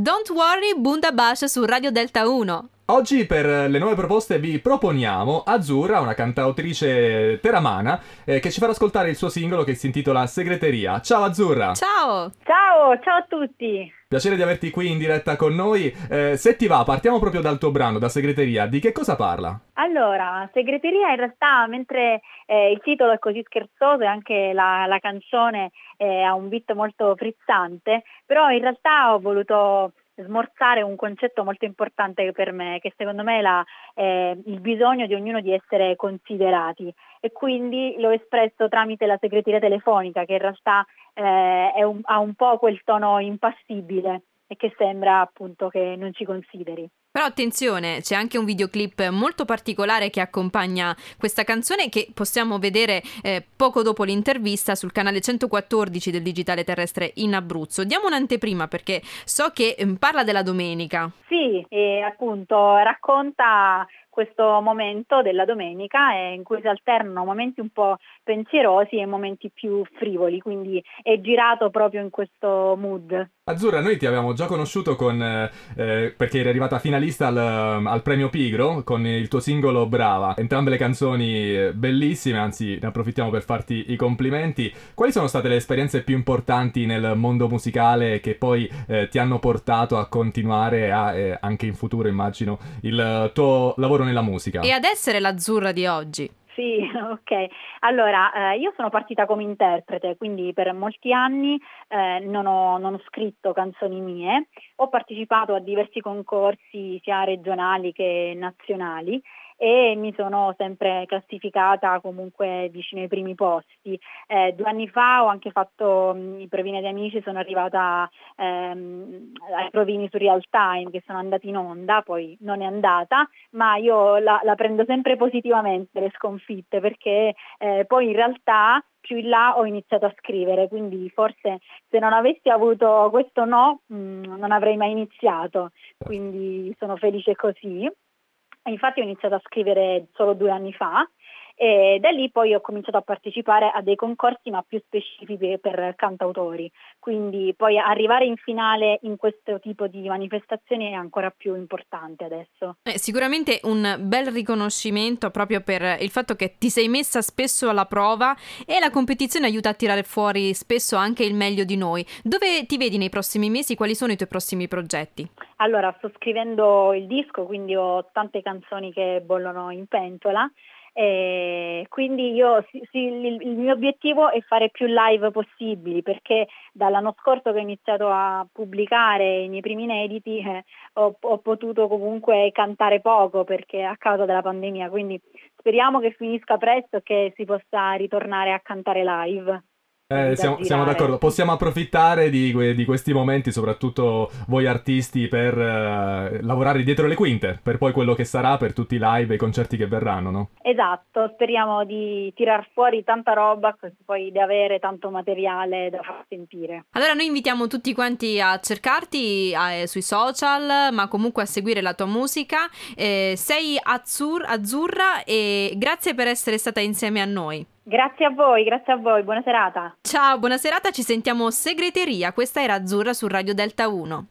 Don't worry, Bunda Bash su Radio Delta 1. Oggi per le nuove proposte vi proponiamo Azzurra, una cantautrice teramana, eh, che ci farà ascoltare il suo singolo che si intitola Segreteria. Ciao Azzurra! Ciao! Ciao, ciao a tutti! Piacere di averti qui in diretta con noi. Eh, se ti va, partiamo proprio dal tuo brano, da Segreteria. Di che cosa parla? Allora, Segreteria in realtà, mentre eh, il titolo è così scherzoso e anche la, la canzone eh, ha un beat molto frizzante, però in realtà ho voluto smorzare un concetto molto importante per me, che secondo me è la, eh, il bisogno di ognuno di essere considerati e quindi l'ho espresso tramite la segreteria telefonica che in realtà eh, un, ha un po' quel tono impassibile e che sembra appunto che non ci consideri. Però attenzione, c'è anche un videoclip molto particolare che accompagna questa canzone che possiamo vedere eh, poco dopo l'intervista sul canale 114 del Digitale Terrestre in Abruzzo. Diamo un'anteprima perché so che eh, parla della domenica. Sì, e appunto racconta questo momento della domenica in cui si alternano momenti un po' pensierosi e momenti più frivoli, quindi è girato proprio in questo mood. Azzurra, noi ti abbiamo già conosciuto con, eh, eh perché eri arrivata finalista al, al, premio Pigro con il tuo singolo Brava. Entrambe le canzoni eh, bellissime, anzi ne approfittiamo per farti i complimenti. Quali sono state le esperienze più importanti nel mondo musicale che poi eh, ti hanno portato a continuare a, eh, anche in futuro, immagino, il tuo lavoro nella musica. E ad essere l'azzurra di oggi. Sì, ok. Allora, eh, io sono partita come interprete, quindi per molti anni eh, non, ho, non, ho, scritto canzoni mie, ho partecipato a diversi concorsi sia regionali che nazionali e mi sono sempre classificata comunque vicino ai primi posti. Eh, due anni fa ho anche fatto mh, mm, i provini di amici, sono arrivata ehm, ai provini su real time che sono andati in onda, poi non è andata, ma io la, la prendo sempre positivamente le sconfitte perché eh, poi in realtà più in là ho iniziato a scrivere, quindi forse se non avessi avuto questo no mh, mm, non avrei mai iniziato, quindi sono felice così. Infatti ho iniziato a scrivere solo due anni fa e da lì poi ho cominciato a partecipare a dei concorsi ma più specifici per cantautori, quindi poi arrivare in finale in questo tipo di manifestazioni è ancora più importante adesso. Eh, sicuramente un bel riconoscimento proprio per il fatto che ti sei messa spesso alla prova e la competizione aiuta a tirare fuori spesso anche il meglio di noi. Dove ti vedi nei prossimi mesi? Quali sono i tuoi prossimi progetti? Allora, sto scrivendo il disco, quindi ho tante canzoni che bollono in pentola e quindi io, sì, sì, il, mio obiettivo è fare più live possibili perché dall'anno scorso che ho iniziato a pubblicare i miei primi inediti eh, ho, ho, potuto comunque cantare poco perché a causa della pandemia, quindi speriamo che finisca presto e che si possa ritornare a cantare live. Eh, siamo, siamo, d'accordo, possiamo approfittare di, di, questi momenti, soprattutto voi artisti, per uh, lavorare dietro le quinte, per poi quello che sarà per tutti i live e i concerti che verranno, no? Esatto, speriamo di tirar fuori tanta roba, poi di avere tanto materiale da far sentire. Allora noi invitiamo tutti quanti a cercarti eh, sui social, ma comunque a seguire la tua musica. Eh, sei azzur- azzurra e grazie per essere stata insieme a noi. Grazie a voi, grazie a voi, buona serata. Ciao, buona serata, ci sentiamo segreteria. Questa era Azzurra su Radio Delta 1.